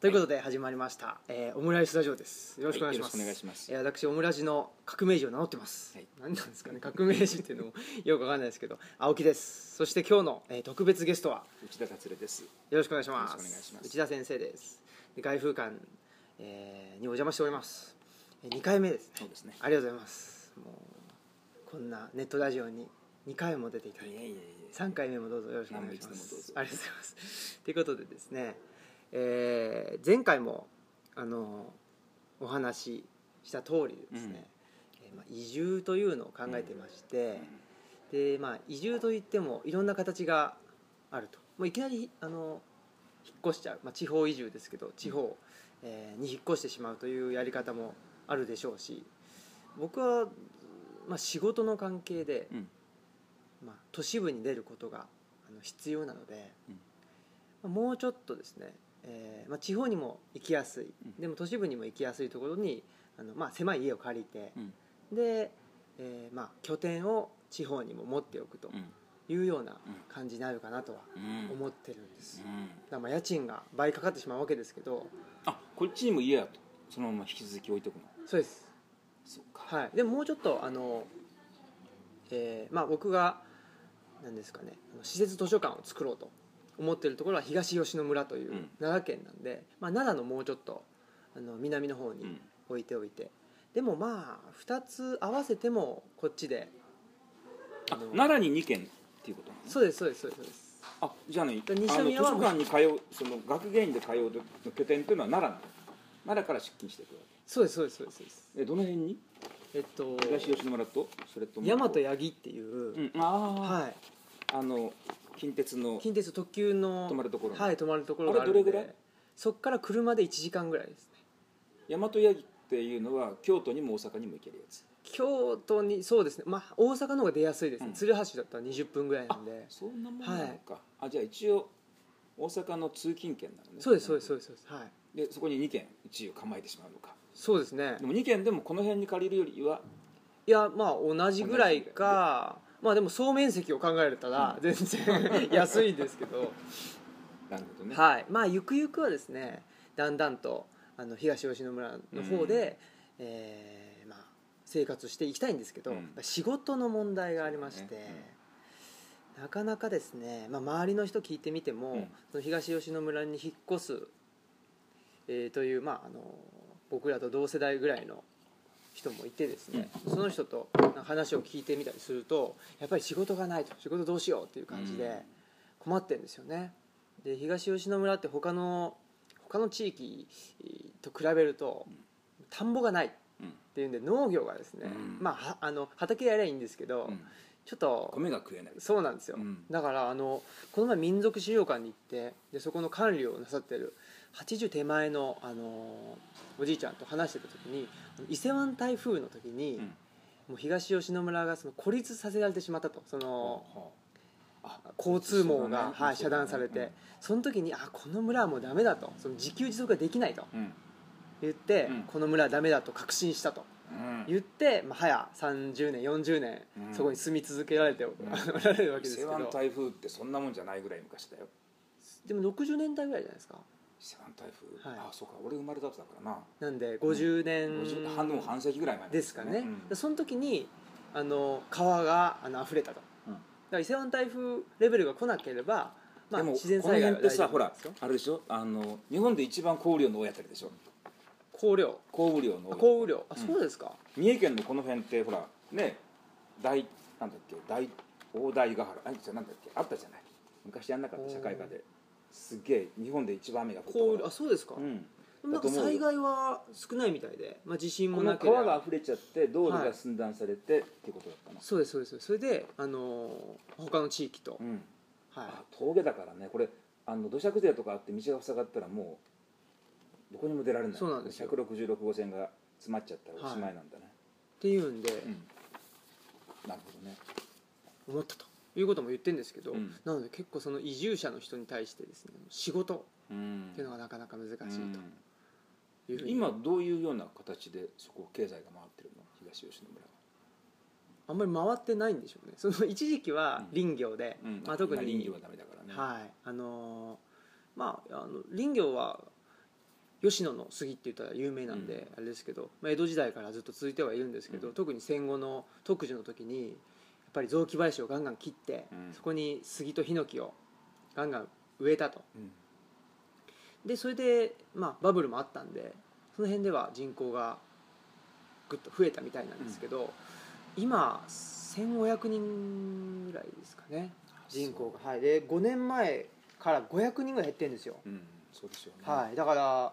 ということで始まりました、えーオムライスラジオです。よろしくお願いします,、はいよろしくお願いします。えー私オムラジの革命児を名乗ってます、はい。何なんですかね？革命児っていうのも よくわかんないですけど青木です。そして今日の、えー特別ゲストは内田達郎です。よろしくお願いします。よろしくお願いします。内田先生です。で外風館、えーにお邪魔しております。2回目ですね。そうですね。ありがとうございます。もうこんなネットラジオに2回も出ていただいていやいやいや3回目もどうぞよろしくお願いしま何度いつでもどうぞ。すありがとうございます。ということでですね、えー前回もあのお話しした通りですね、えーまあ、移住というのを考えてまして、でまあ、移住といってもいろんな形があると。もういきなりあの引っ越しちゃう、まあ、地方移住ですけど地方、えーに引っ越してしまうというやり方もあるでしょうし僕は、まあ、仕事の関係で、うん。まあ、都市部に出ることが必要なので、うん。まあもうちょっとですね、えーまあ、地方にも行きやすい、うん。でも都市部にも行きやすいところにあの、まあ、狭い家を借りて、うん。で、えーまあ、拠点を地方にも持っておくとうん。いうような感じになるかなとはうん。思ってるんです、うん。らまあ家賃が倍かかってしまうわけですけどあこっちにも家やとそのまま引き続き置いとくの？そうです。そうか。はい、でももうちょっとあの、えーまあ、僕が何ですかね施設図書館を作ろうと思ってるところは東吉野村といううん。奈良県なんで、まあ、奈良のもうちょっとあの南の方にうん。置いておいて、でもまあ2つ合わせてもこっちで奈良に2軒っていうこと？なのそうですそうですそうです。そうですあじゃあねで西あの図宮は書館に通うその学芸員で通う拠点っていうのは奈良なの？奈良から出勤していくわそうですそうですそうですそうです。けえどの辺に？えっと東吉野村とそれとも？大和八木っていう、うんああ、はい。あの近鉄の近鉄特急の泊まるところはい泊まるところがあるんで。あれどれぐらい？そっから車で1時間ぐらいですね。大和八木っていうのは京都にも大阪にも行けるやつ？京都にそうですね。まあ大阪の方が出やすいですね、うん。鶴橋だったら20分ぐらいなんで。そんなもんなのか、あじゃあ一応大阪の通勤圏なのね。そうですそうですそうですそうです。はい。でそこに2軒一応構えてしまうのか。そうですね。でも2軒でもこの辺に借りるよりはいやまあ同じぐらいかまあでも総面積を考えたら全然安いですけど。なるほどね、はい。まあゆくゆくはですねだんだんとあの東吉野村の方で、えーまあ、生活していきたいんですけど、うん。仕事の問題がありまして、そうね。なかなかですね、まあ、周りの人聞いてみても、うん。その東吉野村に引っ越す、えーという、まあ、あの僕らと同世代ぐらいの人もいてですね、その人と話を聞いてみたりするとやっぱり仕事がないと仕事どうしようっていう感じで困ってるんですよね。で東吉野村って他の他の地域と比べると田んぼがないっうん。ていうんで農業がですね、うん。まあはあの畑やりゃいいんですけど、うん。ちょっと米が食えない。そうなんですよ、うん。だからあのこの前民族資料館に行ってでそこの管理をなさってる80手前のあのおじいちゃんと話してた時に伊勢湾台風の時に、うん。もう東吉野村がその孤立させられてしまったと。そのあ交通網が、はい、遮断されて、その時にあこの村はもうダメだと。その自給自足ができないと。うん。言って、うん。この村はダメだと確信したと。うん。言って、まあ、早30年40年、うん。そこに住み続けられて、おられるわけですけ伊勢湾ど台風ってそんなもんじゃないぐらい昔だよ。でも60年代ぐらいじゃないですか伊勢湾台風、はい。あそうか。俺生まれた後だからな。なんで50年50半分半世紀ぐらい前ですかね、うん。でその時にあの川があの溢れたと、うん。だから伊勢湾台風レベルが来なければ、まあ、でも自然この災害は大丈辺ってさほら夫なんですよ。あれでしょ？あの日本で一番降雨量の多いあたりでしょ？降雨量降雨量の多いあ降雨量あうん。そうですか、三重県のこの辺ってほらね大なんだっけ大大台ヶ原。あじゃなんだっけあったじゃない。昔やんなかった社会科ですっげえ日本で一番雨が降った降雨量あそうですか、うん。なんか災害は少ないみたいで、まあ、地震もなければ。川が溢れちゃって道路が寸断されて、っていうことだったの。そうですそうですそれで、あのー他の地域と、うん。はい。あ峠だからね。これあの土砂崩れとかあって道が塞がったらもうどこにも出られない。そうなんですよ。166号線が詰まっちゃったらおしまいなんだね、っていうんで、うん。なるほどね。思ったということも言ってるんですけど、うん。なので結構その移住者の人に対してですね仕事うん。っていうのがなかなか難しいとうんいうふうに、今どういうような形でそこ経済が回ってるの？東吉野村。はあんまり回ってないんでしょうね。その一時期は林業で、うん。まあ、特に今林業はダメだからね、はい。あのーまああの林業は吉野の杉って言ったら有名なんで、あれですけど、まあ、江戸時代からずっと続いてはいるんですけど、うん。特に戦後の特需の時にぱり雑木林をガンガン切って、うん。そこに杉とヒノキをガンガン植えたと。うん。でそれで、まあ、バブルもあったんでその辺では人口がぐっと増えたみたいなんですけど、今1500人ぐらいですかね人口が。はい。で5年前から500人ぐらい減ってるんですよ、うん。そうですよねはい。だからあ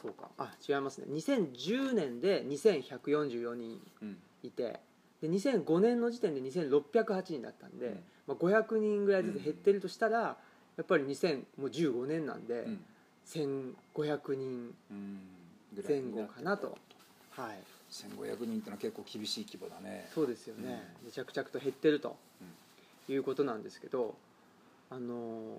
そうか。あ違いますね。2010年で2144人うん。いてで2005年の時点で2608人だったんで、うん。まあ、500人ぐらいずつ減ってるとしたら、やっぱり2015年なんで、うん。1500人前後かなと。はい。1500人ってのは結構厳しい規模だね。そうですよね、めちゃくちゃと減ってるということなんですけどあのー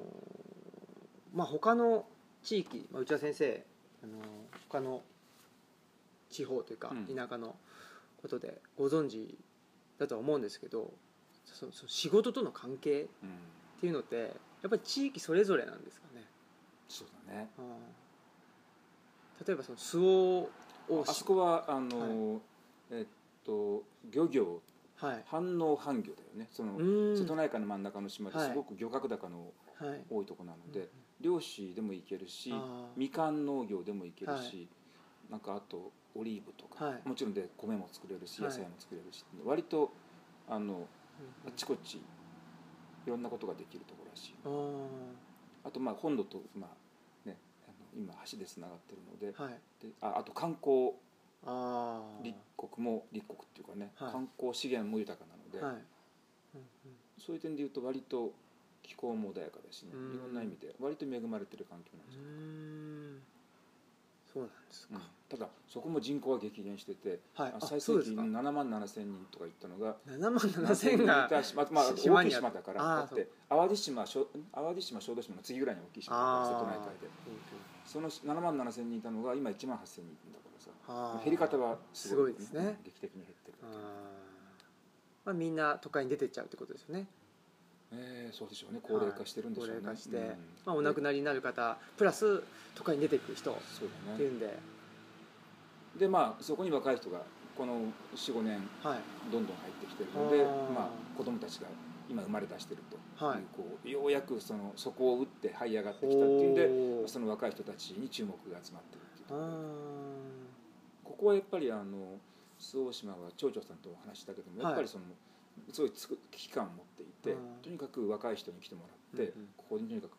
まあ他の地域、まあ、内田先生、あのー他の地方というかうん。田舎のことでご存知だとは思うんですけどそそ仕事との関係っうんていうのってやっぱり地域それぞれなんですかね、そうだね。うん例えばその周防をあそこはあのえっと漁業。はい。反応反漁だよね。その瀬戸内海の真ん中の島ではい。すごく漁獲高のはい。多いところなので漁師でも行けるしみかん農業でも行けるはしなんかあとオリーブとかはい。もちろんで米も作れるしはい。野菜も作れるし割とあのうん。あちこちいろんなことができるところらしい。あとまあ本土とまあねあの今橋でつながってるのではい。でああと観光立国も立国っていうかね、はい。観光資源も豊かなので、はい。うんそういう点で言うと割と気候も穏やかだしねうん。いろんな意味で割と恵まれてる環境なんですよ、うんうーんそうなんですうん。か、ただそこも人口が激減してて、はい。最盛期そうですか。7万7千人とか言ったのが7万7千が大きい島だからだって淡路島しょ淡路島小豆島の次ぐらいに大きい島だから瀬戸内海で。その7万7千人いたのが今1万8千人だからさ。減り方はすごい,、ですね。劇的に減ってるまあ、みんな都会に出てっちゃうってことですよねえー、そうでしょうね。高齢化してるんでしょうね、はい高齢化して、うん。まあ、お亡くなりになる方プラス都会に出ていく人っていうんで、でまあそこに若い人がこの45年はい。どんどん入ってきてるのでまあ、子供たちが今生まれ出してるという、はい。こうようやくそのそこを打って這い上がってきたっていうんでその若い人たちに注目が集まってるっていうところ。ここはやっぱりあの周防大島は町長さんとお話ししたけどもはいやっぱりその、すごいつく危機感を持っていて、うん。とにかく若い人に来てもらって、うんうん。ここにとにかく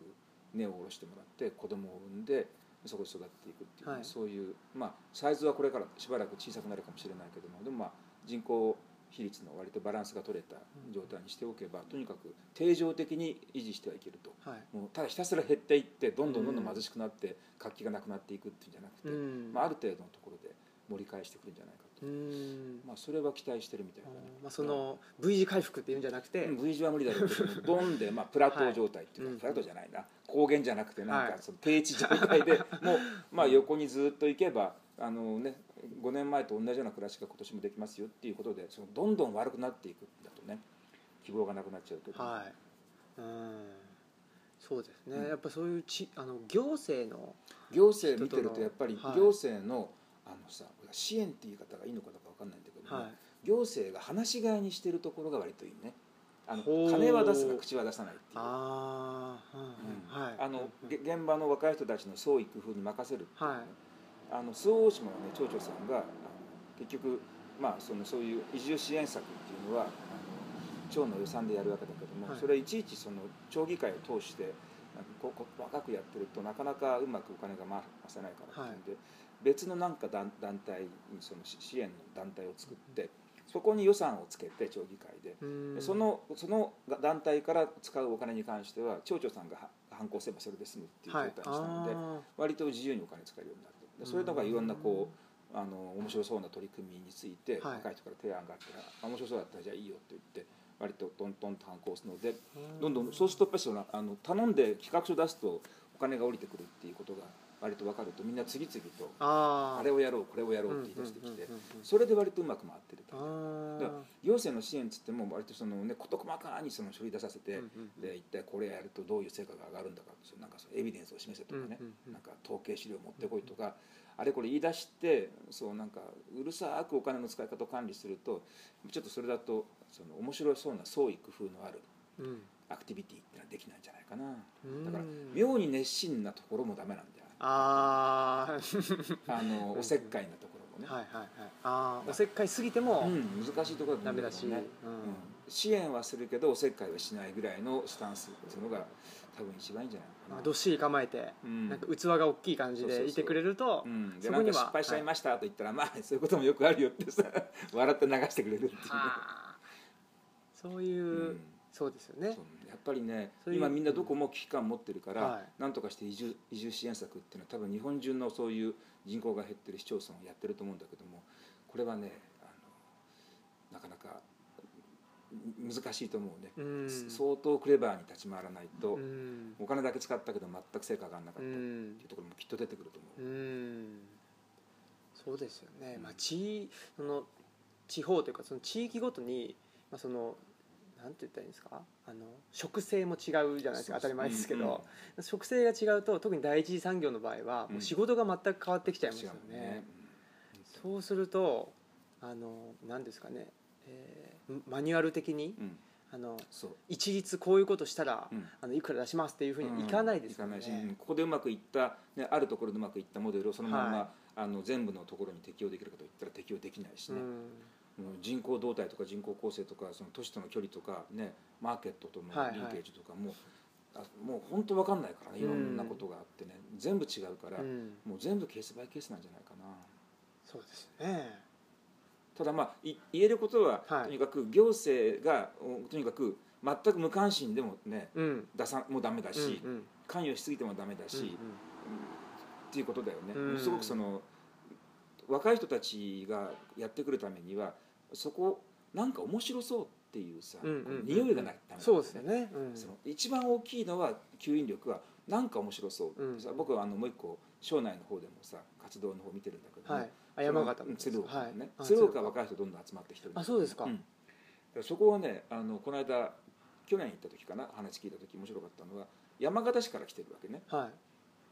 根を下ろしてもらって子供を産んでそこで育っていくっていう、はい。そういうまあサイズはこれからしばらく小さくなるかもしれないけどもでもまあ人口比率の割とバランスが取れた状態にしておけば、とにかく定常的に維持してはいけると。ーはい。もうただひたすら減っていってどんどんどんどん。貧しくなって活気がなくなっていくっていうんじゃなくて、うん。まあ、ある程度のところで盛り返してくるんじゃないかと、うん。まあ、それは期待してるみたいだね、まあ、その V 字回復っていうんじゃなくて、うん V 字は無理だろうけどもドンで、まあ、プラトー状態っていうか、はい。プラトーじゃないな。高原じゃなくてなんはい。かその低地状態で もう、まあ、横にずっと行けばあの、ね、5年前と同じような暮らしが今年もできますよっていうことでそのどんどん悪くなっていくんだとね。希望がなくなっちゃうけど、はい。うん。そうですね、うん。やっぱそういうちあの行政の行政見てるとやっぱりはい。行政のあのさ支援っていう方がいいのかどうかわかんないんだけども、はい。行政が話し飼いにしてるところが割といいね。あの金は出すが口は出さないっていう。あの現場の若い人たちの創意工夫に任せるっていうね、はい。あの周防大島の、ね、町長さんが結局、まあ、そのそういう移住支援策っていうのはあの町の予算でやるわけだけども、はい。それいちいちその町議会を通してなんかここ若くやってるとなかなかうまくお金が回せないからっていうんで、別のなんか団団体にその支支援の団体を作って、そこに予算をつけて町議会で。そのその団体から使うお金に関しては町長さんがは反抗すればそれで済むっていう状はい態にしたので、あ割と自由にお金使えるようになってでそういうのがいろんなこうあの面白そうな取り組みについて、はい。若い人から提案があったらあ面白そうだったらじゃあいいよって言って割とトントンと反抗するのでーどんどんそうするとやっぱりそのあの頼んで企画書出すとお金が降りてくるっていうことが割と分かるとみんな次々とああれをやろうこれをやろうって言い出してきてそれで割とうまく回ってるだから行政の支援っつっても割とそのね事細かにその処理出させて、で一体これやるとどういう成果が上がるんだかなんかそのエビデンスを示せとかね、なんか統計資料を持ってこいとか、あれこれ言い出してそうなんかうるさくお金の使い方を管理するとちょっとそれだとその面白そうな創意工夫のあるうん。アクティビティってのはできないんじゃないかな。うん。だから妙に熱心なところもダメなんだ。よああ あのおせっかいなところもね、はいはいはい。ああおせっかいすぎてもうん、難しいところだと思だし、ね、うん。うん。支援はするけどおせっかいはしないぐらいのスタンスっていうのが多分一番いいんじゃないかな、どっしり構えて、うん。なんか器が大きい感じでいてくれるとそこには失敗しちゃいましたと言ったら、まあそういうこともよくあるよってさ笑って流してくれるっていう。そういう、うん。そうですよね。そうやっぱりね今みんなどこも危機感持ってるから、はい。なんとかして移住移住支援策っていうのは多分日本中のそういう人口が減ってる市町村をやってると思うんだけどもこれはねあのなかなかん難しいと思うね、うん。相当クレバーに立ち回らないと、うん。お金だけ使ったけど全く成果が上がらなかったうってんいうところもきっと出てくると思う。うん。そうですよね、うん。まあ、地その地方というかその地域ごとに、まあ、そのなんて言ったらいいんですか？あの植生も違うじゃないですか当たり前ですけうんど、植生が違うと特に第一次産業の場合はもう仕事が全く変わってきちゃいますよね。うんそうするとあの何ですかね、えーマニュアル的にうん。あの一律こういうことしたら、うん。あのいくら出しますっていうふうにいかないですよね。うんうん。ここでうまくいった、ね、あるところでうまくいったモデルをそのまま、はい。あの全部のところに適用できるかといったら適用できないしね、人口動態とか人口構成とかその都市との距離とか、ね、マーケットとのはいはい。リンケージとかも、あもう本当分かんないからねいろんなことがあってね、全部違うから、うん。もう全部ケースバイケースなんじゃないかな。そうですね。ただまあい言えることは、はい。とにかく行政がおとにかく全く無関心でもねうん。出さもうダメだし、うんうん。関与しすぎてもダメだし、うん。っていうことだよね、うん。すごくその若い人たちがやってくるためにはそこなんか面白そうっていうさ、うんうんうん匂いがないとダメだそうですよね。うん。その一番大きいのは吸引力はなんか面白そうってさ、うん。僕はあのもう一個省内の方でもさ活動の方見てるんだけども、はい。あ山形鶴岡はい。鶴岡は若い人どんどん集まってきてるあそうですか。ん。だからそこはねあのこの間去年行った時かな話聞いた時面白かったのは山形市から来てるわけね。は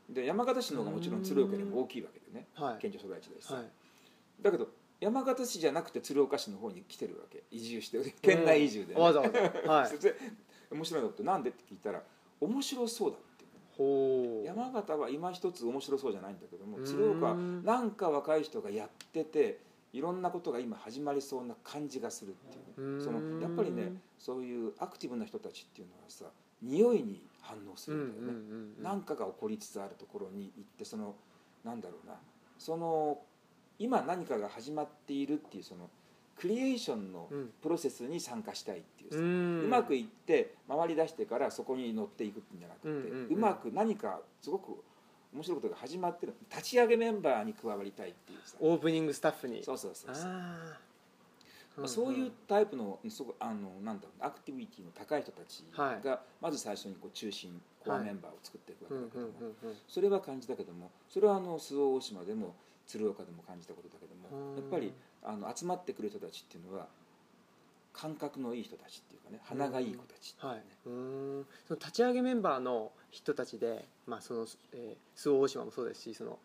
で山形市の方がもちろん鶴岡よりも大きいわけでね。いはい。県庁所在地だしさ、はい。だけど山形市じゃなくて鶴岡市の方に来てるわけ。移住して 県内移住で、ね。わざわざ。はい。で面白いのってなんでって聞いたら面白そうだって。ほう。山形は今一つ面白そうじゃないんだけどもうん。鶴岡はなんか若い人がやってていろんなことが今始まりそうな感じがするっていうね。そのやっぱりねそういうアクティブな人たちっていうのはさ匂いに反応すうんるんだよね、うんうんうん。なんかが起こりつつあるところに行ってそのなんだろうな。その今何かが始まっているっていうそのクリエーションのうん。プロセスに参加したいっていうさ、ううんまくいって回り出してからそこに乗っていくんじゃなくて、うんううん。うんまく何かすごく面白いことが始まってる。立ち上げメンバーに加わりたいっていうさ。オープニングスタッフに。そうそうそうそう。まあ、そういうタイプのすごくあのなんだろうなアクティビティの高い人たちはい。がまず最初にこう中心コアメンバーを作っていくわけだけども、それは感じたけどもそれはあの周防大島でも鶴岡でも感じたことだけどもうん。やっぱりあの集まってくる人たちっていうのは感覚のいい人たちっていうかね鼻がいい子たちね。はい、うーん。その立ち上げメンバーの人たちで、まあそのえー、周防大島もそうですしその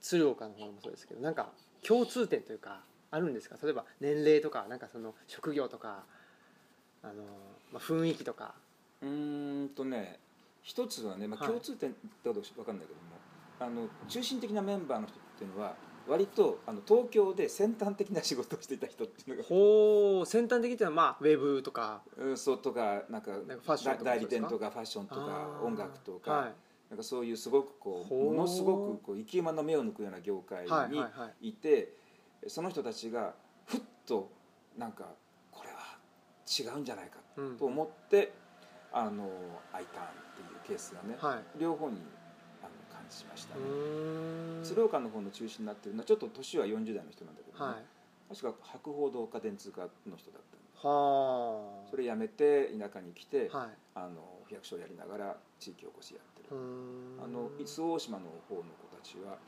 鶴岡の方もそうですけどなんか共通点というかあるんですか？例えば年齢とかなんかその職業とかあの、まあ、雰囲気とか。うーんとね一つはね、まあ、はい。共通点ってこと分かんないけども、あの中心的なメンバーの人っていうのは割とあの東京で先端的な仕事をしていた人っていうのがほう先端的っていうのはまあウェブとか。うんそうとかなんかなんかファッションとかだ代理店とかファッションとか音楽とか、はなんかそういうすごくこうものすごくこう生き馬の目を抜くような業界い、はいはいにはい。いてその人たちがふっとなんかこれは違うんじゃないかうん。と思って、あのアイターンっていうケースがね、はい。両方にじましたうね。鶴岡の方の中心になってるのはちょっと年は40代の人なんだけど、ね。はい。確か博報堂か電通かの人だったはあ。それ辞めて田舎に来て、はい。あの区役所をやりながら地域おこしやってる。あの周防大島の方の子たちは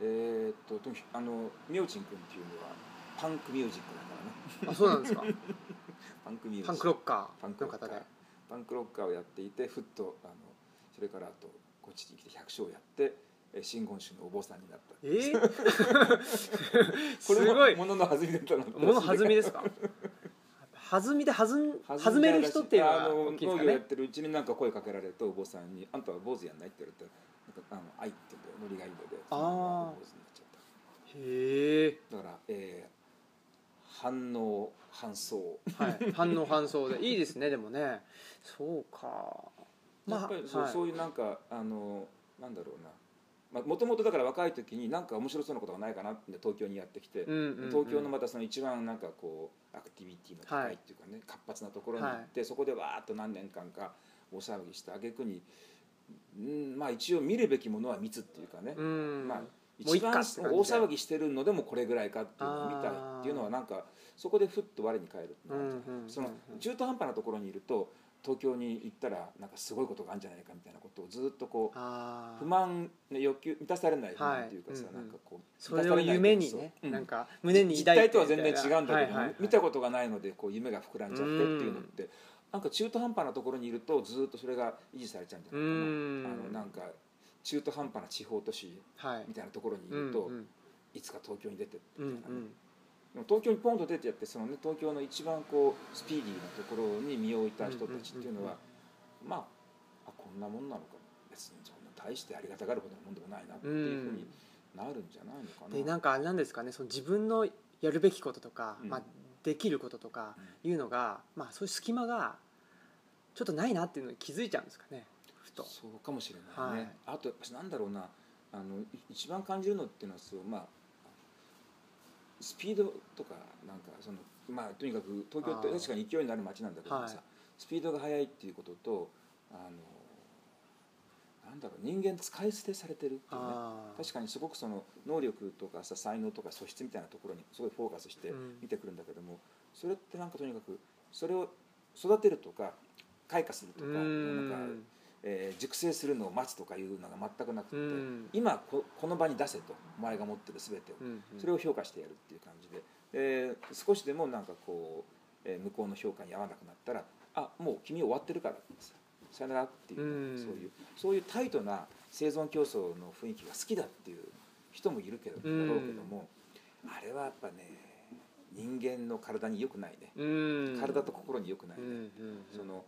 えーっとあのみょうちんくんっていうのはパンクミュージックだからね。あそうなんですか。パンクミュージック。パンクロッカパンーの方で。クロッカー。パンクロッカーをやっていてふっとあのそれからあとこっちに来て百姓をやってえ真言宗のお坊さんになった。えー、こ れすごいものの弾みだったの。もの弾みですか？弾みで弾ん弾める人っていうのはあの大きいですかね？農業やってるうちになんか声かけられるとお坊さんに「あんたは坊主やんない?」って言われてなんかあの愛って言うんだよ。ノリがいいので坊主になっちゃっへえただから、えー反応反送。はい。反応反送で。いいですねでもね。そうかやっぱりそう,、はい。そういうなんかあのなんだろうな。もともとだから若い時になんか面白そうなことがないかなって東京にやってきて、うんうんうん東京のまたその一番なんかこうアクティビティの高いっていうかね、活発なところに行って、そこでわーっと何年間か大騒ぎして挙句に、うん、まあ一応見るべきものは見つっていうかね、うん。まあ一番大騒ぎしてるのでもこれぐらいかっていうのを見たいっていうのはなんかそこでふっと我に返るってうんうんその中途半端なところにいると東京に行ったらなんかすごいことがあるんじゃないかみたいなことをずっとこう不満、ね、欲求満たされない不満っていうかさ、はい。うんうんなんかこうそれを夢にね、うん。なんか胸に実抱いて態とは全然違うんだけども、はいはいはい見たことがないのでこう夢が膨らんじゃってっていうのって、なんか中途半端なところにいるとずっとそれが維持されちゃうんじゃないかな、うん。あのなんか中途半端な地方都市はい。みたいなところにいると、うんうん。いつか東京に出てうんうみたいなね、んでも東京にポンと出てやってその、ね、東京の一番こうスピーディーなところに身を置いた人たちっていうのは、まああこんなもんなのか別にそんな大してありがたがるほどのもんでもないなっていうふうになるんじゃないのかな。でなんかあれなんですかね。その自分のやるべきこととか、うん。まあ、できることとかいうのが、まあ、そういう隙間がちょっとないなっていうのに気づいちゃうんですかね。ふと。そうかもしれないね、はい。あとやっぱしなんだろうな。あのい一番感じるのっていうのはそうまあスピードとかなんかそのまあとにかく東京って確かに勢いのある街なんだけどさ、はい。スピードが速いっていうこととあのなんだろう人間使い捨てされてるっていうね確かにすごくその能力とかさ才能とか素質みたいなところにすごいフォーカスしてうん。見てくるんだけども、それってなんかとにかくそれを育てるとか開花するとかうなんか、んえー熟成するのを待つとかいうのが全くなくて、うん。今ここの場に出せとお前が持ってる全てを、うんうん。それを評価してやるっていう感じで。で少しでもなんかこう、えー向こうの評価に合わなくなったらあもう君終わってるからってささよならっていう、うん。そういうそういうタイトな生存競争の雰囲気が好きだっていう人もいるけどだうん。ろうけども、あれはやっぱね人間の体に良くないね、うん。体と心に良くないね、その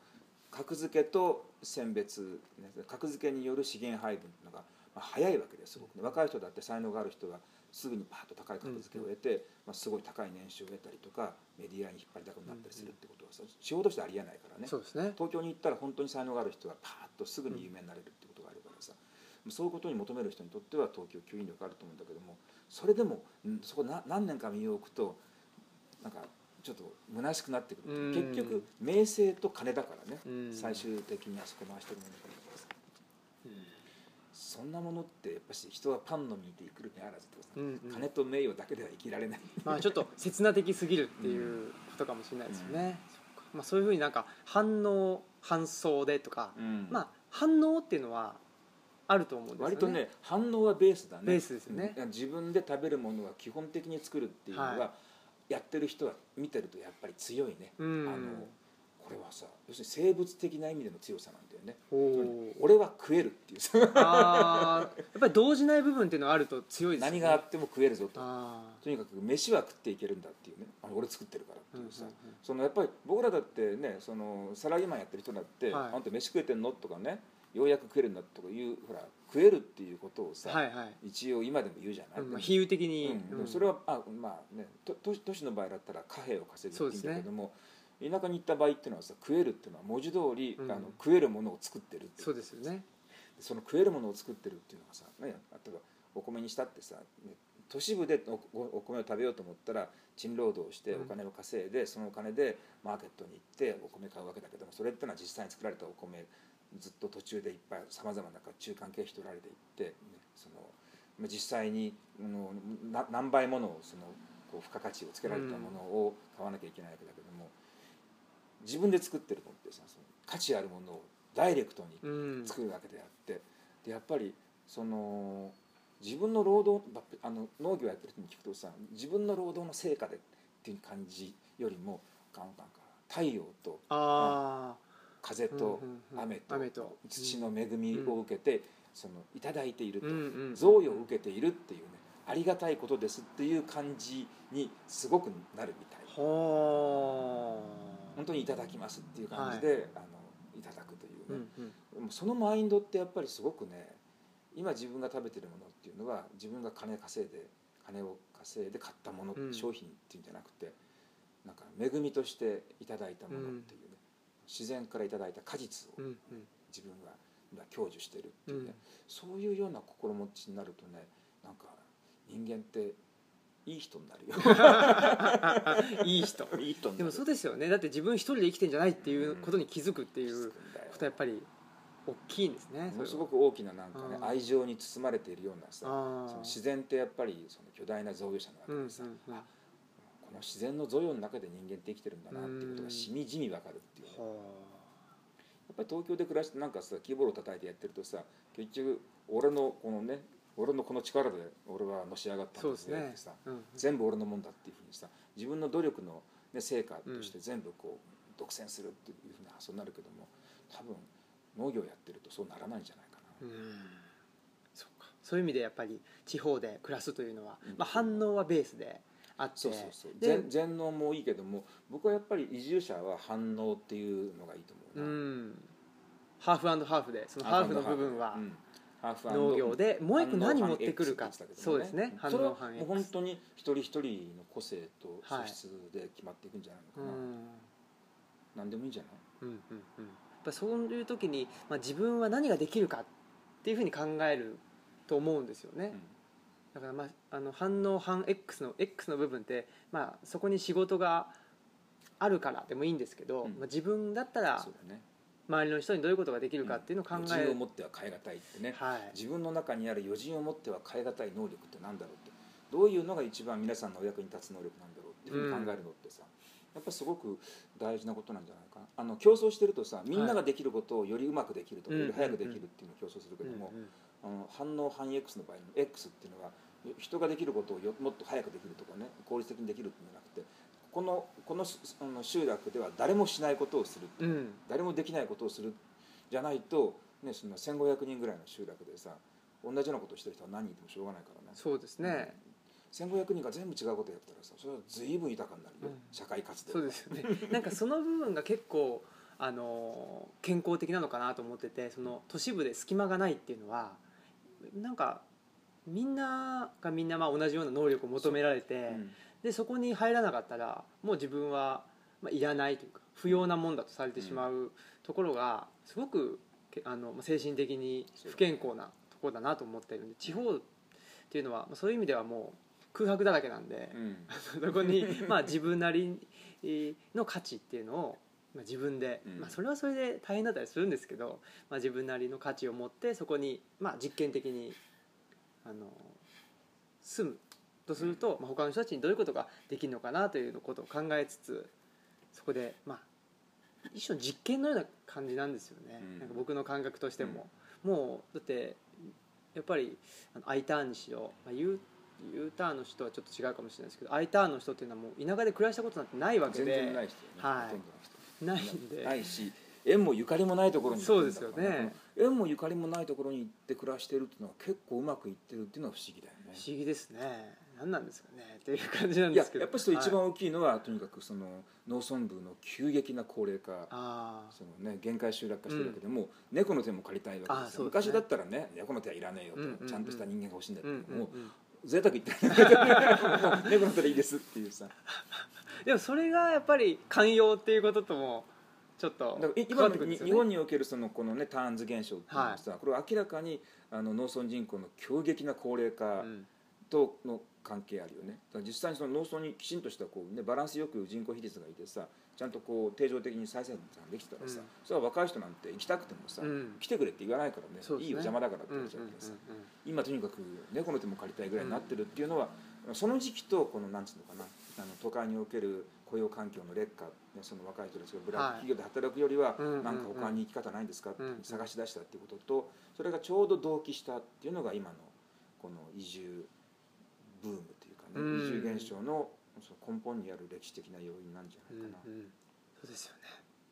格付けと選別、ね、格付けによる資源配分っていうのが、まあ、早いわけですごくね。若い人だって才能がある人はすぐにパッと高い格付けを得て、まあ、すごい高い年収を得たりとかメディアに引っ張りだこになったりするってことはさ仕事としてありえないからね。そうですね。東京に行ったら本当に才能がある人はパーッとすぐに有名になれるってことがあるからさ、そういうことに求める人にとっては東京吸引力あると思うんだけどもそれでもうんそこな何年か身を置くとなんかちょっと虚しくなってくる。うん。結局名声と金だからね、うん。最終的にあそこ回してるものだからさそんなものってやっぱし人はパンの実で生きるにあらずとうんうん。金と名誉だけでは生きられない。まあちょっと刹那的すぎるっていうことかもしれないですよね、まあ、そういうふうになんか反応反送でとか、うん。まあ反応っていうのはあると思うんですよね。割とね反応はベースだね。ベースですよね。うん。自分で食べるものは基本的に作るっていうのはがやってる人は見てるとやっぱり強いね、うん。あのこれはさ要するに生物的な意味での強さなんだよね。俺は食えるっていうさ。やっぱり動じない部分っていうのはあると強いですよね。何があっても食えるぞと。あとにかく飯は食っていけるんだっていうね。あの俺作ってるからっていうさ、うんうんうん。そのやっぱり僕らだってねそのサラリーマンやってる人だって「はい。あんた飯食えてんの?」とかね「ようやく食えるんだ」とかいうほら食えるっていうことをさ、はいはい、一応今でも言うじゃない、うんまあ、比喩的に、うん。それはあまあねと都都市の場合だったら貨幣を稼ぐっていうんだけども、田舎に行った場合っていうのはさ食えるっていうのは文字通り、うん。あの食えるものを作ってるっていそうですよね。その食えるものを作ってるっていうのがさ、ね、例えばお米にしたってさ、ね都市部でお米を食べようと思ったら賃労働をしてうん。お金を稼いで、そのお金でマーケットに行ってお米買うわけだけどもそれってのは実際に作られたお米ずっと途中でいっぱいさまざまな中間経費取られていって、ねそのまあ実際にあのな何倍ものそのこう付加価値をつけられたものを買わなきゃいけないわけだけども、自分で作ってるのってさその価値あるものをダイレクトにうん。作るわけであって、でやっぱりその自分の労働あの農業やってる人に聞くとさ自分の労働の成果でっていう感じよりもなんか太陽とあうんうんうん雨と雨と。土の恵みを受けてそのいただいていると。贈与を受けているっていうねありがたいことですっていう感じにすごくなるみたい。ほ本当にいただきますっていう感じで、い、あのいただくというね。ん、うん。でもそのマインドってやっぱりすごくね今自分が食べてるものっていうのは自分が金稼いで金を稼いで買ったもの、うん。商品っていうんじゃなくてなんか恵みとしていただいたものっていうね、自然からいただいた果実をうんうん。自分が今享受してるっていうね、うん。そういうような心持ちになるとねなんか人間っていい人になるよ。いい人。いい人でもそうですよね。だって自分一人で生きてんじゃないっていうことに気づくっていうことはやっぱり大きいんですねものすくごく大きななんかね愛情に包まれているようなさあその自然ってやっぱりその巨大な贈与者なわうんうんけでさ、うん。あこの自然の贈与の中で人間って生きてるんだなっていうことがしみじみわかるっていうね、やはっぱり東京で暮らしてなんかさキーボード叩いてやってるとさ結局俺のこのね俺のこの力で俺はのし上がったんですねってさ、うん全部俺のもんだっていうふうにさ自分の努力の、ね、成果として全部こう独占するっていうふうな発想になるけども多分農業やってるとそうならないんじゃないかな。うん。そうか。そういう意味でやっぱり地方で暮らすというのは、うん。まあ、反応はベースであって。そうそうそう。で全全能もいいけども僕はやっぱり移住者は反応っていうのがいいと思ううな、ん。ハーフハーフでそのハーフの部分はうん。ハーフ農業でもう一個何持ってくるか。反応反 X って言ってたけどそうですね。それは反応反も本当に一人一人の個性とはい素質で決まっていくんじゃないのかな、うん。何でもいいんじゃない？うんうんうん。やっぱそういう時に、まあ、自分は何ができるかっていうふうに考えると思うんですよね、だから、まあ、あの反応反 X の X の部分って、まあ、そこに仕事があるからでもいいんですけど、うん。まあ、自分だったうんら周りの人にどういうことができるかっていうのを考余える、人を持っては変え難いってね、はい。自分の中にある余人を持っては変え難い能力って何だろうって。どういうのが一番皆さんのお役に立つ能力なんだろうっていうふうに考えるのってさ、やっぱすごく大事なことなんじゃないかな。あの競争してるとさみんなができることをよりうまくできるとか、はいより早くできるっていうのを競争するけども、うんうんあの反応反 X の場合の X っていうのは人ができることをよもっと早くできるとかね効率的にできるっていうんじゃなくてこのこのあの集落では誰もしないことをする。うん。誰もできないことをするじゃないと、ね、その1500人ぐらいの集落でさ同じようなことをしてる人は何人いてもしょうがないからね。そうですね、1500人が全部違うことやったらさそれは随分豊かになるよ、うん。社会活動そうですよね。なんかその部分が結構あの健康的なのかなと思っててその都市部で隙間がないっていうのはなんかみんながみんなまあ同じような能力を求められてうん。でそこに入らなかったらもう自分はまあいらないというか不要なもんだとされてしまうところがすごくけあのまあ精神的に不健康なところだなと思ってるんで地方っていうのはまあそういう意味ではもう空白だらけなんで。うん。そこにまあ自分なりの価値っていうのをまあ自分で、うん。まあ、それはそれで大変だったりするんですけど、まあ、自分なりの価値を持ってそこにまあ実験的にあの住むとすると、まあ、他の人たちにどういうことができるのかなということを考えつつそこでまあ一種の実験のような感じなんですよね、うん。なんか僕の感覚としても、もうだってやっぱりあの I ターンにしろ、まあ、U, U ターンの人はちょっと違うかもしれないですけど I ターンの人っていうのはもう田舎で暮らしたことなんてないわけ全で然ない人よね、はい。ほとんどの人ないんで。ないし縁もゆかりもないところにそうですよね。縁もゆかりもないところに行って暮らしてるっていうのは結構うまくいってるっていうのは不思議だよね。不思議ですね。何なんですかね。っていう感じなんですけど。やっぱり一番はい。大きいのは、とにかくその農村部の急激な高齢化あそのね限界集落化してるわけでも、猫の手も借りたいわけですね。昔だったらね猫の手はいらねえよと、うんうんうん。ちゃんとした人間が欲しいんだけど、うんもうん、う贅沢言って 猫の手でいいですっていうさ。でもそれがやっぱり寛容っていうことともちょっと今の日本におけるそのこのねターンズ現象っていうのはさ、これは明らかにあの農村人口の急激な高齢化うん。との関係あるよね。だから実際にその農村にきちんとしたこう、ね、バランスよく人口比率がいてさちゃんとこう定常的に再生産できてたらさ、うん。それは若い人なんて行きたくてもさ、うん。来てくれって言わないからね。ね。いいよ邪魔だからってうんうんうん言っちゃうけどさ、今とにかく猫の手も借りたいぐらいになってるっていうのは、その時期とこのなんつうのかなあの都会における雇用環境の劣化、ね、その若い人たちがブラックはい。企業で働くよりは、うんうんうん。なんか他に生き方ないんですかってうん。探し出したっていうこととそれがちょうど同期したっていうのが今のこの移住ブームというかね、うん。移住現象のその根本にある歴史的な要因なんじゃないかな。うんうん。そうですよね。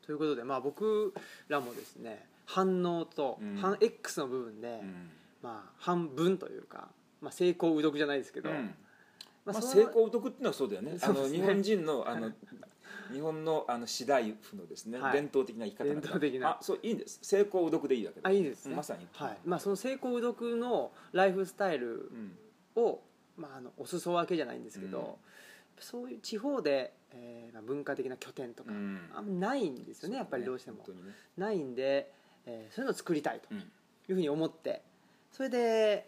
ということでまあ僕らもですね反応とうん。反 X の部分で、うん。まあ半分というか、まあ、成功うどくじゃないですけど、うん。まあ、成功うどくっていうのはそうだよね。ねの日本人のあの日本のあの士大夫のですね、はい。伝統的な生き方伝統的な。あそういいんです。成功うどくでいいわけだあいいですね。まさに、はい。まあ、その成功うどくのライフスタイルうん。を、まあ、あのお裾分けじゃないんですけど、そういう地方で、えーまあ、文化的な拠点とか、うん。あんまないんですよねやっぱりどうしても。ね。ないんで、えーそういうのを作りたいとうん。いうふうに思ってそれで、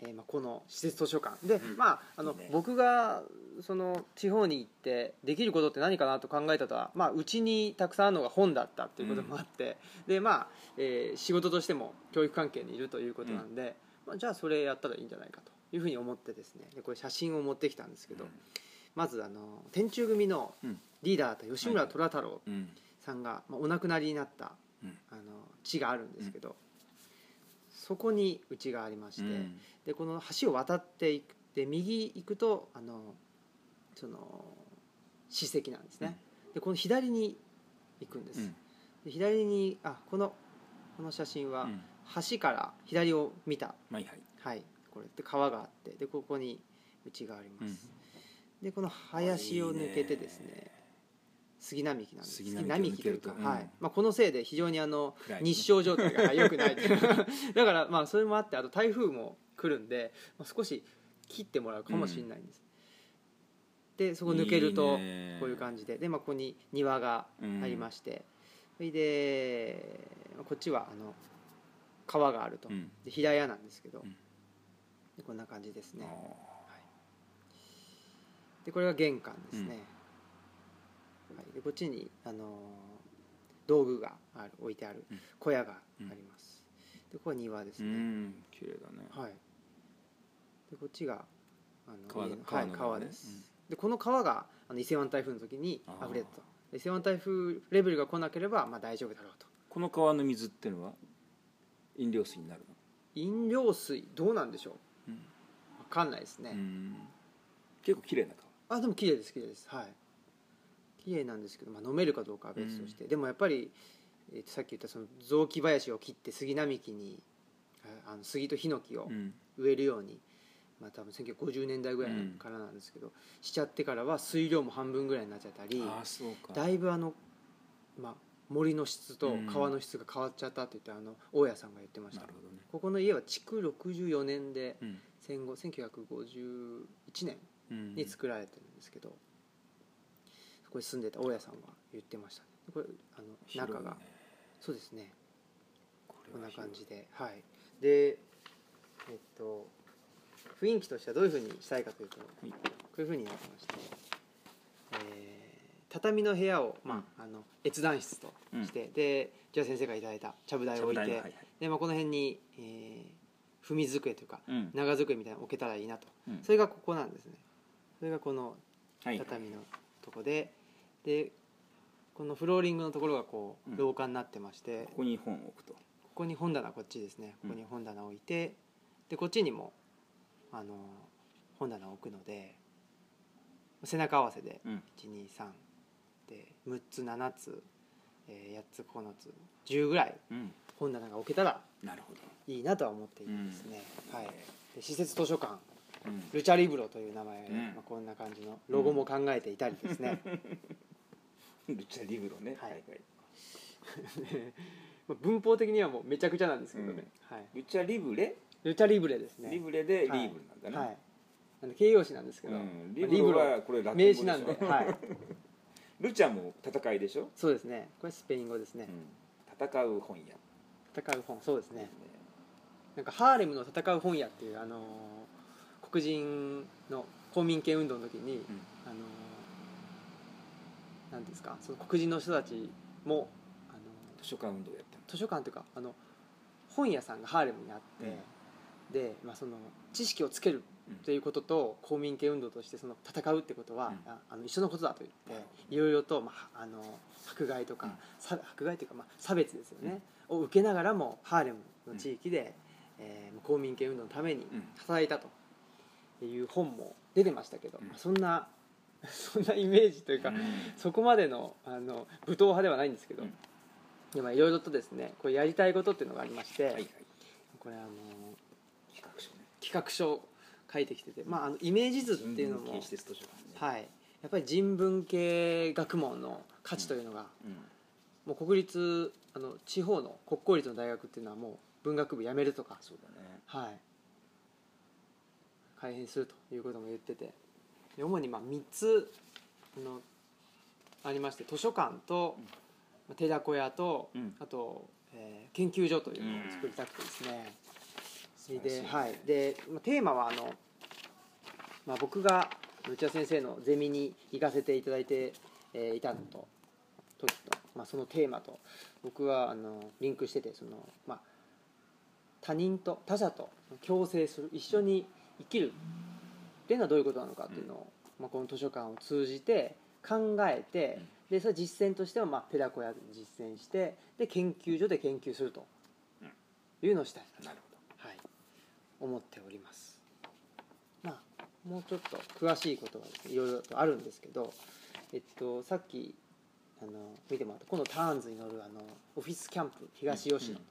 えーまあ、この施設図書館。で、うん。まああのね。僕がその地方に行ってできることって何かなと考えたとはまあうちにたくさんあるのが本だったっていうこともあって、でまあ、えー仕事としても教育関係にいるということなんで、まあ、じゃあそれやったらいいんじゃないかというふうに思ってですねでこれ写真を持ってきたんですけど、まずあの天中組のうん。リーダーだった吉村虎太郎うん。さんが、まあ、お亡くなりになったうん。あの地があるんですけど、そこにうちがありまして、うん。でこの橋を渡っていくで右行くとあのその史跡なんですね、でこの左に行くんです、うん。で左にあこのこの写真はうん。橋から左を見た、はいはい。はいこれで川があってでここにうちがあります、でこの林を抜けてですね杉並木なんです。杉並木とというか、うん。はい。まあ、このせいで非常にあの日照状態が良くない だからまあそれもあってあと台風も来るんで、まあ、少し切ってもらうかもしれないんです、でそこ抜けるとこういう感じで。で、まあ、ここに庭がありまして、それでまあこっちはあの川があると、うん。で平屋なんですけど、うんでこんな感じですね。あでこれが玄関ですね、はい、でこっちに、あのー道具がある置いてあるうん。小屋があります、でここは庭ですね、ん。綺麗だね。はい。でこっちがあの川の川のはい、川ね。です、でこの川があの伊勢湾台風の時に溢れたとで伊勢湾台風レベルが来なければまあ大丈夫だろうと。この川の水っていうのは飲料水になる飲料水どうなんでしょう？かんないですね、うん。結構綺麗な川あでも綺麗です綺麗です。はい。綺麗なんですけど、まあ、飲めるかどうかは別として、でもやっぱり、えーとさっき言ったその雑木林を切って杉並木にああの杉とヒノキをうん。植えるように、まあ、多分1950年代ぐらいからなんですけど、しちゃってからは水量も半分ぐらいになっちゃったりああそうか。だいぶあの、まあ、森の質と川の質が変わっちゃったって言ってあの大家さんが言ってました。なるほどね。ここの家は築64年でうん戦後1951年うん。に作られてるんですけど、そこに住んでた大家さんは言ってましたね。これあの中が。そうですね。ここんな感じで。はい。でえっと雰囲気としてはどういうふうにしたいかというとこい。ういうふうになってまして、えー畳の部屋を、まあ、あの閲覧室として、でじゃあ先生がいただいたちゃぶ台を置いてで、まあ、この辺に、えー踏み机というかうん。長机みたいなの置けたらいいなと。うん。それがここなんですね。それがこのはい。畳のとこで、でこのフローリングのところがこうん。う廊下になってまして、ここに本を置くと。ここに本棚こっちですね。ここに本棚置いて、でこっちにもあの本棚を置くので背中合わせでうん。123で6つ7つ、えー、8つ9つ10ぐらいうん本棚が置けたらなるほど。いいなとは思っていますね、はい。で施設図書館うん。ルチャリブロという名前で、うん。まあ、こんな感じのロゴも考えていたりですね、ルチャリブロね。はい。はい 文法的にはもうめちゃくちゃなんですけどね、はい、ルチャリブレ？ルチャリブレですね。リブレでリーブルなんだねはい。なんで形容詞なんですけど、うん。リブロはこれラテン語でしょ？名詞なんで、はい、ルチャも戦いでしょ？そうですね。これスペイン語ですね、うん。戦う本屋戦う本。そうですね。なんかハーレムの戦う本屋っていうあのー黒人の公民権運動の時に、あのーなんていうんですかその黒人の人たちもあのー図書館運動やったの。図書館というかあの本屋さんがハーレムにあって、で、まあ、その知識をつけるっていうことと公民権運動としてその戦うってことは、うん。ああの一緒のことだと言ってい。ろいろと、まあ、あの迫害とか、迫害というか、まあ、差別ですよね、を受けながらもハーレムの地域で、えー公民権運動のためにうん。働いたという本も出てましたけど、そんな そんなイメージというか、うん。そこまでのあの武闘派ではないんですけど、うん。でもいろいろとですねこれやりたいことっていうのがありまして、これあの企画書ね。企画書いてきてて、まあ、あのイメージ図っていうのもはい、やっぱり人文系学問の価値というのが、うん。もう国立あの地方の国公立の大学っていうのはもう文学部やめるとか、そうだね。はい、改変するということも言っててで主にまあ3つあのありまして図書館と、まあ寺子屋と、うん。あと、えー研究所というのを作りたくてですね、ではい。でまあテーマはあの、まあ、僕が内田先生のゼミに行かせていただいて、えーいたのと時と、まあ、そのテーマと僕はあのリンクしててその、まあ、他人と他者と共生する一緒に生きるっていうのはどういうことなのかっていうのを、まあ、この図書館を通じて考えて、でそれ実践としては、まあ、ペダコヤで実践してで研究所で研究するというのをしたい。なとなるほはい、思っております。まあもうちょっと詳しいことがですねいろいろとあるんですけどえっとさっきあの見てもらった今度ターンズに乗るあのオフィスキャンプ東吉野、うん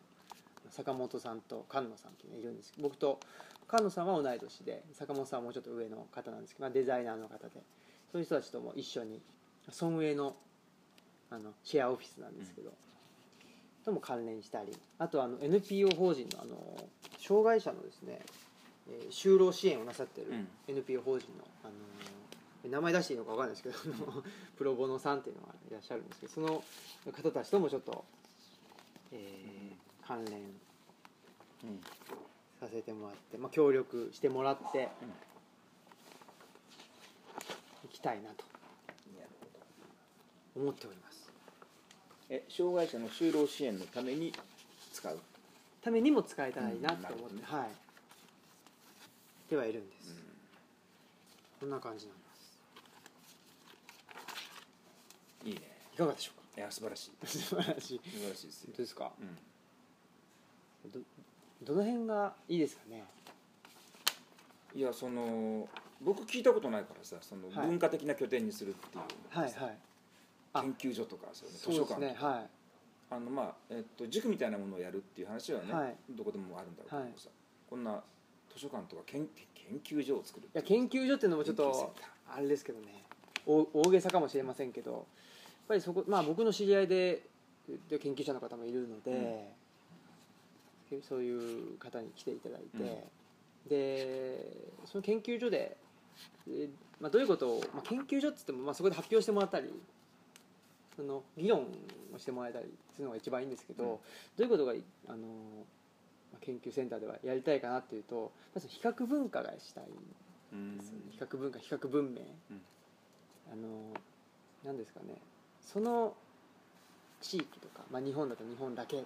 坂本さんと菅野さんっていうのがいるんですけど僕と菅野さんは同い年で坂本さんはもうちょっと上の方なんですけど、まあ、デザイナーの方でそういう人たちとも一緒に村営のあのシェアオフィスなんですけど、とも関連したりあとはあの NPO 法人のあの障害者のですね、えー就労支援をなさってるうん。NPO 法人の、あの名前出していいのか分かんないですけど プロボノさんっていうのがいらっしゃるんですけどその方たちともちょっと、えー関連うんさせてもらって、まあ、協力してもらっていきたいなと思っておりますえ障害者の就労支援のために使う、ためにも使えたらいいなと思って、うんね。はい。ではいるんです、うん。こんな感じになります。いいね。いかがでしょういや素晴らしい。か 素晴らしい。素晴らしいですよ。本当ですか？うどどの辺がいいですかね？ん、いやその僕聞いたことないからさそのはい。文化的な拠点にするっていう、はいはい。あ研究所とかそうね図書館ねはあのまあえっと塾みたいなものをやるっていう話はね、はい。どこでもあるんだろうけどさ、こんな図書館とか研研究所を作るいや研究所っていうのもちょっとタあれですけどね。大大げさかもしれませんけどやっぱりそこまあ僕の知り合いでで研究者の方もいるので、そういう方に来ていただいて、でその研究所で、えまあ、どういうことを、まあ、研究所っつっても、まあ、そこで発表してもらったりその議論をしてもらえたりするのが一番いいんですけど、うん。どういうことがあの、まあ、研究センターではやりたいかなっていうとまず比較文化がしたいうんですね。比較文化比較文明、あの何ですかね。その地域とか、まあ、日本だと日本だけっ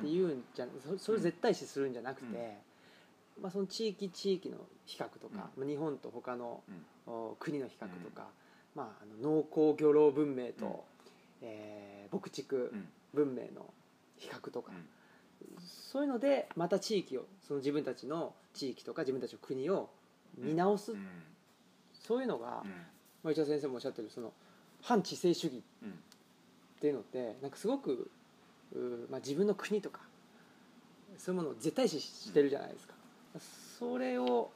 ていうんじゃそそれを絶対視するんじゃなくて、まあ、その地域地域の比較とか、まあ日本と他の、お国の比較とか、まあ、あの農耕漁労文明と、うん。えー牧畜うん。文明の比較とか、うん。そういうのでまた地域をその自分たちの地域とか自分たちの国を見直す、うん。そういうのが、うん。まあ、内田先生もおっしゃってるその反知性主義うん。っていうのってなんかすごくまあ、自分の国とかそういうものを絶対視してるじゃないですか、それを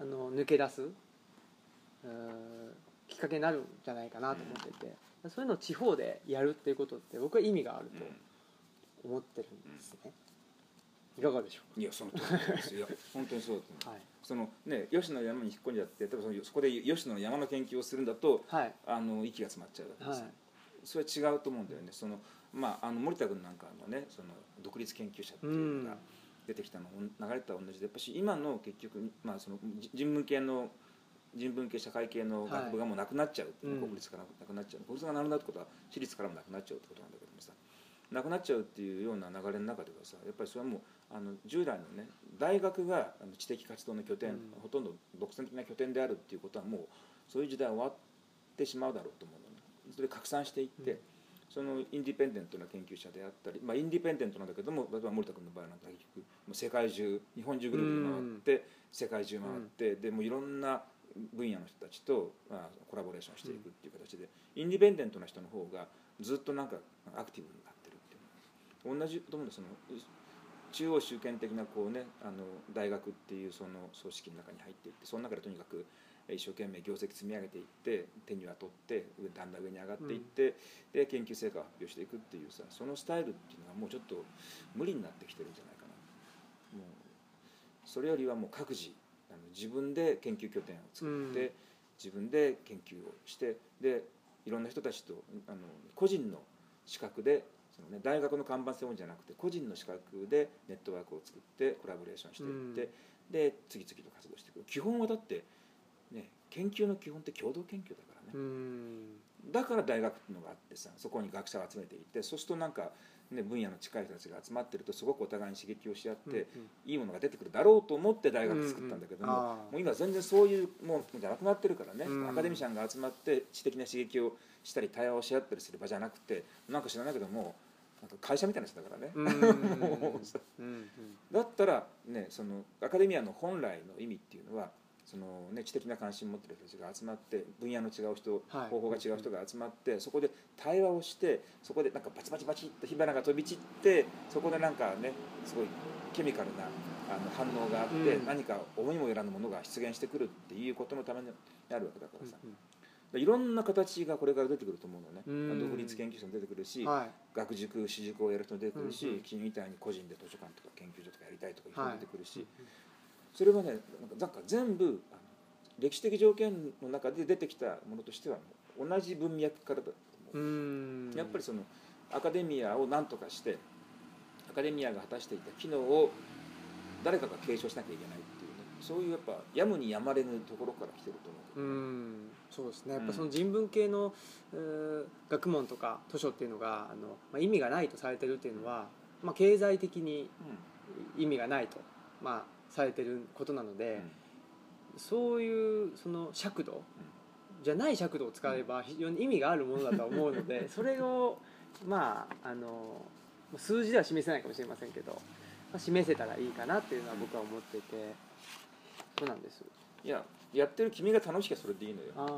あの抜け出すかけになるんじゃないかなと思ってて、そういうのを地方でやるっていうことって僕は意味があると思ってるんですね、いかがでしょいやその通りですよ。本当にそうだと思う。うはい、そのね吉野の山に引っ込んじゃって例えばそのそこで吉野の山の研究をするんだとはい。あの息が詰まっちゃうわけですよ、はい。それは違うと思うんだよね。そのまああの森田君なんかもねその独立研究者っていうのが出てきたの流れとは同じでやっぱし今の結局まあそのじ人文系の人文系社会系の学部がもうなくなっちゃうってい国立からなくなっちゃう。国立がなくなるってことは私立からもなくなっちゃうってことなんだけどもさ。なくなっちゃうっていうような流れの中ではさやっぱりそれはもうあの従来のね大学があの知的活動の拠点、うん。ほとんど独占的な拠点であるっていうことはもうそういう時代は終わってしまうだろうと思うのね。それで拡散していって、うん。そのインディペンデントな研究者であったり、まあ、インディペンデントなんだけども例えば森田君の場合なんか結局世界中日本中ぐるぐる回って、世界中回って、でもういろんな分野の人たちと、まあ、コラボレーションしていくっていう形で、インディペンデントな人の方がずっとなんかアクティブになってるっていう。同じと思うんですその中央集権的なこう、ね、あの大学っていうその組織の中に入っていってその中でとにかく一生懸命業績積み上げていって手には取ってだんだん上に上がっていって、で研究成果を発表していくっていうさそのスタイルっていうのがもうちょっと無理になってきてるんじゃないかな。もうそれよりはもう各自自分で研究拠点を作って、うん。自分で研究をしてでいろんな人たちとあの個人の資格でその、ね、大学の看板専門じゃなくて個人の資格でネットワークを作ってコラボレーションしていって、で次々と活動していく。基本はだって、ね、研究の基本って共同研究だからね、うん。だから大学っていうのがあってさそこに学者を集めていてそうするとなんか、ね、分野の近い人たちが集まってるとすごくお互いに刺激をし合って、いいものが出てくるだろうと思って大学作ったんだけども、うんうんもう今全然そういうものじゃなくなってるからね、うん。アカデミシャンが集まって知的な刺激をしたり対話をし合ったりする場じゃなくてなんか知らないけどもなんか会社みたいな人だからね、だったら、ね、そのアカデミアの本来の意味っていうのはその、ね、知的な関心を持ってる人たちが集まって分野の違う人、はい。方法が違う人が集まってそこで対話をしてそこでなんかバチバチバチっと火花が飛び散ってそこでなんかねすごいケミカルなあの反応があって、うん。何か思いもよらぬものが出現してくるっていうことのためにあるわけだからさ、うんいろんな形がこれから出てくると思うのね、うん。独立研究者も出てくるし、はい。学塾私塾をやる人も出てくるし、うんうん君みたいに個人で図書館とか研究所とかやりたいとかいう人も出てくるし、うんそれはねなんか全部歴史的条件の中で出てきたものとしては同じ文脈からだと思う、うん。やっぱりそのアカデミアを何とかしてアカデミアが果たしていた機能を誰かが継承しなきゃいけないっていうね。そういうやっぱやむにやまれぬところから来てると思う。けどね、うん。そうですね。やっうんぱその人文系の、えー学問とか図書っていうのがあの、まあ、意味がないとされてるっていうのは、まあ、経済的に意味がないと、まあ、されてることなので、そういうその尺度じゃない尺度を使えば非常に意味があるものだとは思うので それをまああの数字では示せないかもしれませんけど、まあ、示せたらいいかなっていうのは僕は思っててそうなんです。いややってる君が楽しきゃそれでいいのよ、ああ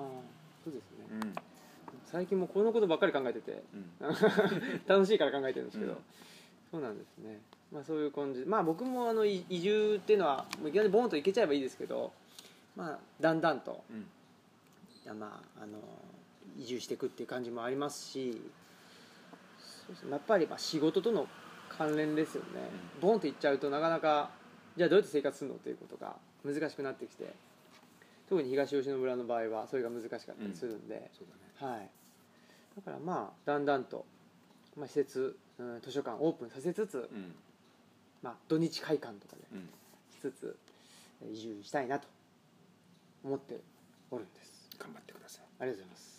そうですね。うん。最近もうこのことばっかり考えててうん。楽しいから考えてるんですけど、うん。そうなんですねまあそういう感じ。まあ僕もあのい移住っていうのはもういきなりボーンと行けちゃえばいいですけどまあだんだんとうん。いやまああの移住していくっていう感じもありますしそうですねやっぱりまあ仕事との関連ですよね、ボンって行っちゃうとなかなかじゃあどうやって生活するのということが難しくなってきて特に東吉野村の場合はそれが難しかったりするんで、そうだね。はい、だからまあだんだんと、まあ、施設、うん、図書館オープンさせつつ、うんまあ、土日会館とかでうん。しつつえー移住したいなと思っておるんです。頑張ってください。ありがとうございます。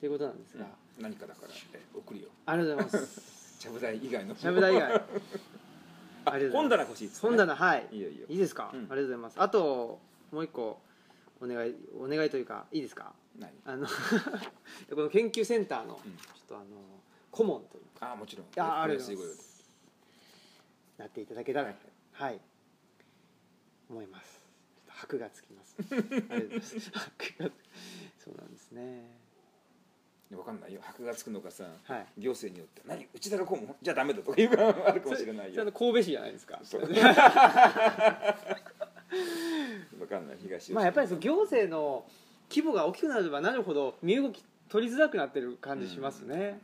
ということなんですが、何かだからえ送るよありがとうございます。ちゃぶ台以外のしゃぶ台以外。あありがとうございます。本棚欲しいっつってね。本棚はい。いいよいいよ。いいですか、うん。ありがとうございます。あともう一個お願いお願いというかいいですか？何あの この研究センターのうん。ちょっとあの顧問というか。ああもちろん。あありがとうございますなっていただけたらはいはい。思います。ちょっと箔がつきます。ありがとうございます。箔がそうなんですね。分かんないよ。箔がつくのかさはい。行政によって何うちだろこうもじゃあダメだとかいうのがあるかもしれないよ 神戸市じゃないですか。そう。分かんない。東まあやっぱりその行政の規模が大きくなればなるほど身動き取りづらくなってる感じしますね、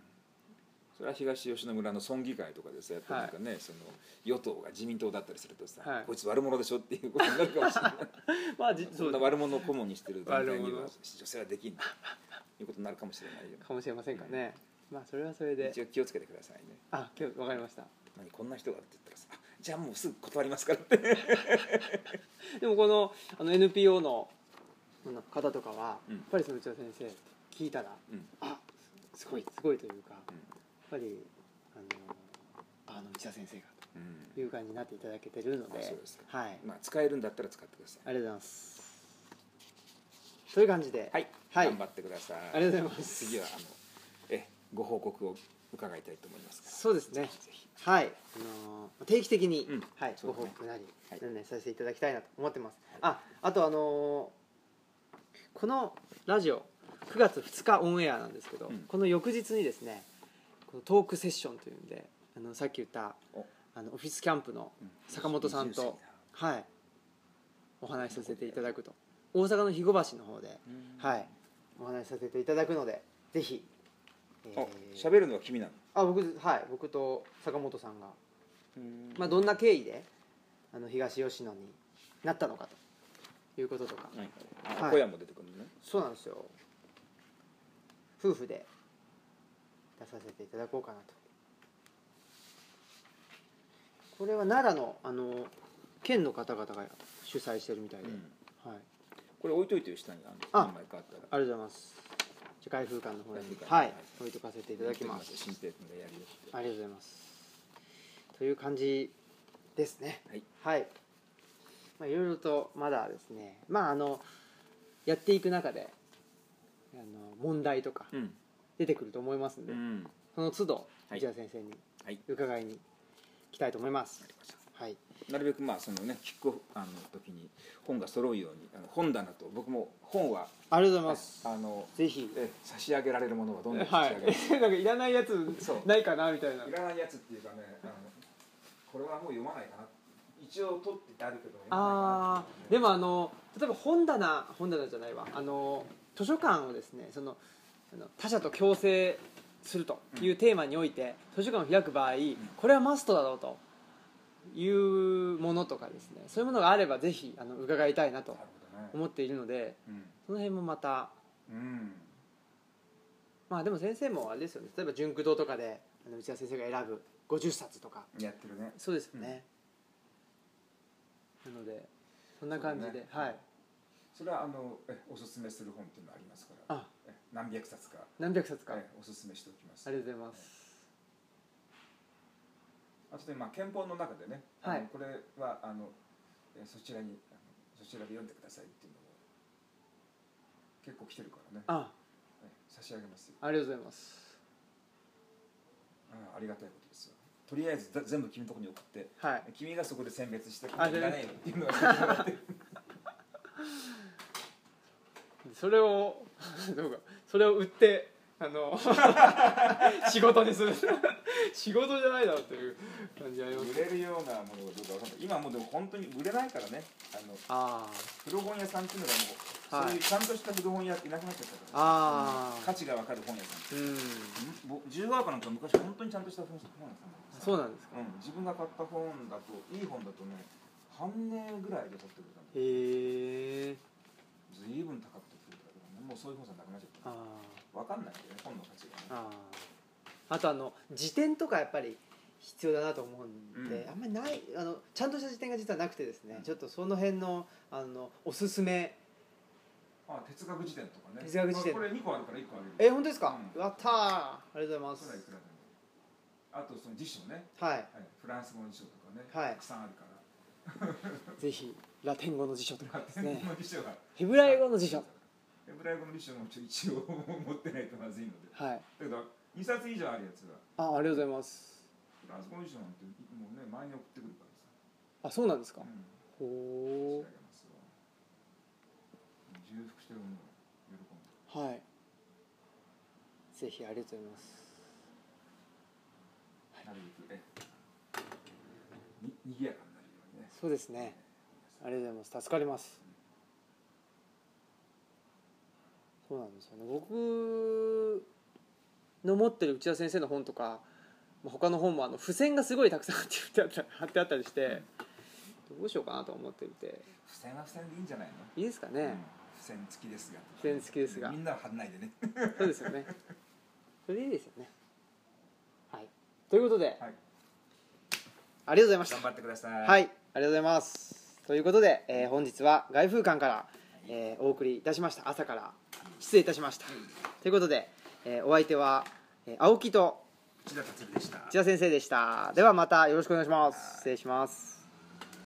それは東吉野村の村議会とかでさやっぱなんかね、その与党が自民党だったりするとさ、はい。こいつ悪者でしょっていうことになるかもしれない。まあじそんな悪者を顧問にしてる団体には女性はできんということになるかもしれないよ。かもしれませんかね。まあそれはそれで。一応気をつけてくださいね。あ今日分かりました。何こんな人がって言ったらさあじゃあもうすぐ断りますからって。でもこのあの NPO の方とかは、うん。やっぱりその内田先生聞いたらうん。あすごいすごいというか、うんぱりあのあの内田先生が。とうん。いう感じになっていただけてるのでうですか。はい。まあ使えるんだったら使ってください。ありがとうございます。という感じではい、はい。頑張ってください。ありがとうございます。次はあのえご報告を伺いたいと思いますそうですね。はい、あのー定期的に、うん。はい、ね。ご報告なり、はい。させていただきたいなと思ってます、ああとあのーこのラジオ9月2日オンエアなんですけど、うん。この翌日にですねトークセッションというんであのさっき言ったお。あのオフィスキャンプのうん。坂本さんと、はい。お話しさせていただくと。大阪の肥後橋の方で、はい。お話しさせていただくのでぜひ、えおー喋るのは君なの？あ僕はい。僕と坂本さんが。まあ、どんな経緯であの東吉野になったのかと。いうこととか、はい。小屋も出てくるのね。そうなんですよ。夫婦で出させていただこうかなと。これは奈良のあの県の方々が主催してるみたいで、うん。はい、これ置いといてよ下にああの何枚かあったら。ありがとうございます。じゃあ開封館の方に。はいはい。置いとかせていただきます。新平君がやるよってありがとうございます。という感じですね。はい。はい、まあ、いろいろとまだですね。まああのやっていく中であの問題とかうん出てくると思いますんで、うん。その都度はい。内田先生にはい。伺いに来たいと思います。わかりました。はい。なるべくまあそのねキックオフあの時に本が揃うようにあの本棚と僕も本はありがとうございます。あのぜひ。え差し上げられるものはどんどんはい。差し上げます、なんかいらないやつそう。ないかなみたいな。いらないやつっていうかねあのこれはもう読まないかな。一応取ってあるけどあー。でもあの例えば本棚本棚じゃないわ。あの図書館をですねその他者と共生するというテーマにおいて、図書館を開く場合これはマストだろうというものとかですねそういうものがあればぜひあの伺いたいなと思っているのでその辺もまたうん。まあでも先生もあれですよね。例えば純駆動とかで内田先生が選ぶ50冊とか。うんやってるね。そうですよね、なのでそんな感じで、はい。それはあのえおすすめする本っていうのありますから。あえ何百冊か。何百冊か、えおすすめしておきます。ありがとうございます。あとでまあ憲法の中でね、はい。これはあのえそちらにそちらで読んでくださいっていうのを結構来てるからね。あ。え差し上げますよ。ありがとうございます。あありがたいことですよ。とりあえずだ全部君のところに送ってはい。君がそこで選別してあいらねえよっていうのを言ってもらって。それを どうかそれを売ってあの 仕事にする。仕事じゃないだろうっていう感じあります。売れるようなものがどうかわかんない。今もうでも本当に売れないからね。あのあ古本屋さんっていうのがもう、はい。そういうちゃんとした古本屋っていなくなっちゃったから。あー。価値が分かる本屋さん。あうん。ぼ自由が丘なんか昔本当にちゃんとした本屋さんそうなんですか。うん、自分が買った本だといい本だとね半値ぐらいで取ってくれたのへえずいぶん高くもうそういう本さんなくなっちゃった。あ分かんないんだよね本の価値がね。あああとあの辞典とかやっぱり必要だなと思うんで、うん。あんまりないあのちゃんとした辞典が実はなくてですね、ちょっとその辺のあのおすすめ。あ哲学辞典とかね。哲学辞典。あこれ2個あるから1個あげるえ本当ですか、うん。やったー。ありがとうございます。あとその辞書ね、はい。はい、フランス語の辞書とかね、はい。たくさんあるから。ぜひラテン語の辞書とかですね。語の辞書が。ヘブライ語の辞書ヘブライ語の辞書も一応持ってないとまずいので。はい。だけど2冊以上あるやつは。あありがとうございます。フランス語の辞書なんてもうね前に送ってくるからさ。あそうなんですか、うん。ほ仕上げますわ。重複してるものを喜んでうはい。ぜひありがとうございます。なるべくえににぎやかになるようにね。そうですね。ありがとうございます。助かりますそうなんですよね。僕の持ってる内田先生の本とかまあ他の本もあの付箋がすごいたくさん貼ってあった貼ってあったりしてどうしようかなと思っていて。付箋は付箋でいいんじゃないの、いいですかね、うん。付箋付きですが。付箋付きですが。みんなは貼んないでね。そうですよね。それでいいですよね。はい。ということで、はい。ありがとうございました。頑張ってください。はい、ありがとうございます。ということで、えー本日は外風館から、えーお送りいたしました。朝から失礼いたしました。ということで、えーお相手は、えー青木と内田達でした。内田先生でした。ではまたよろしくお願いします。失礼します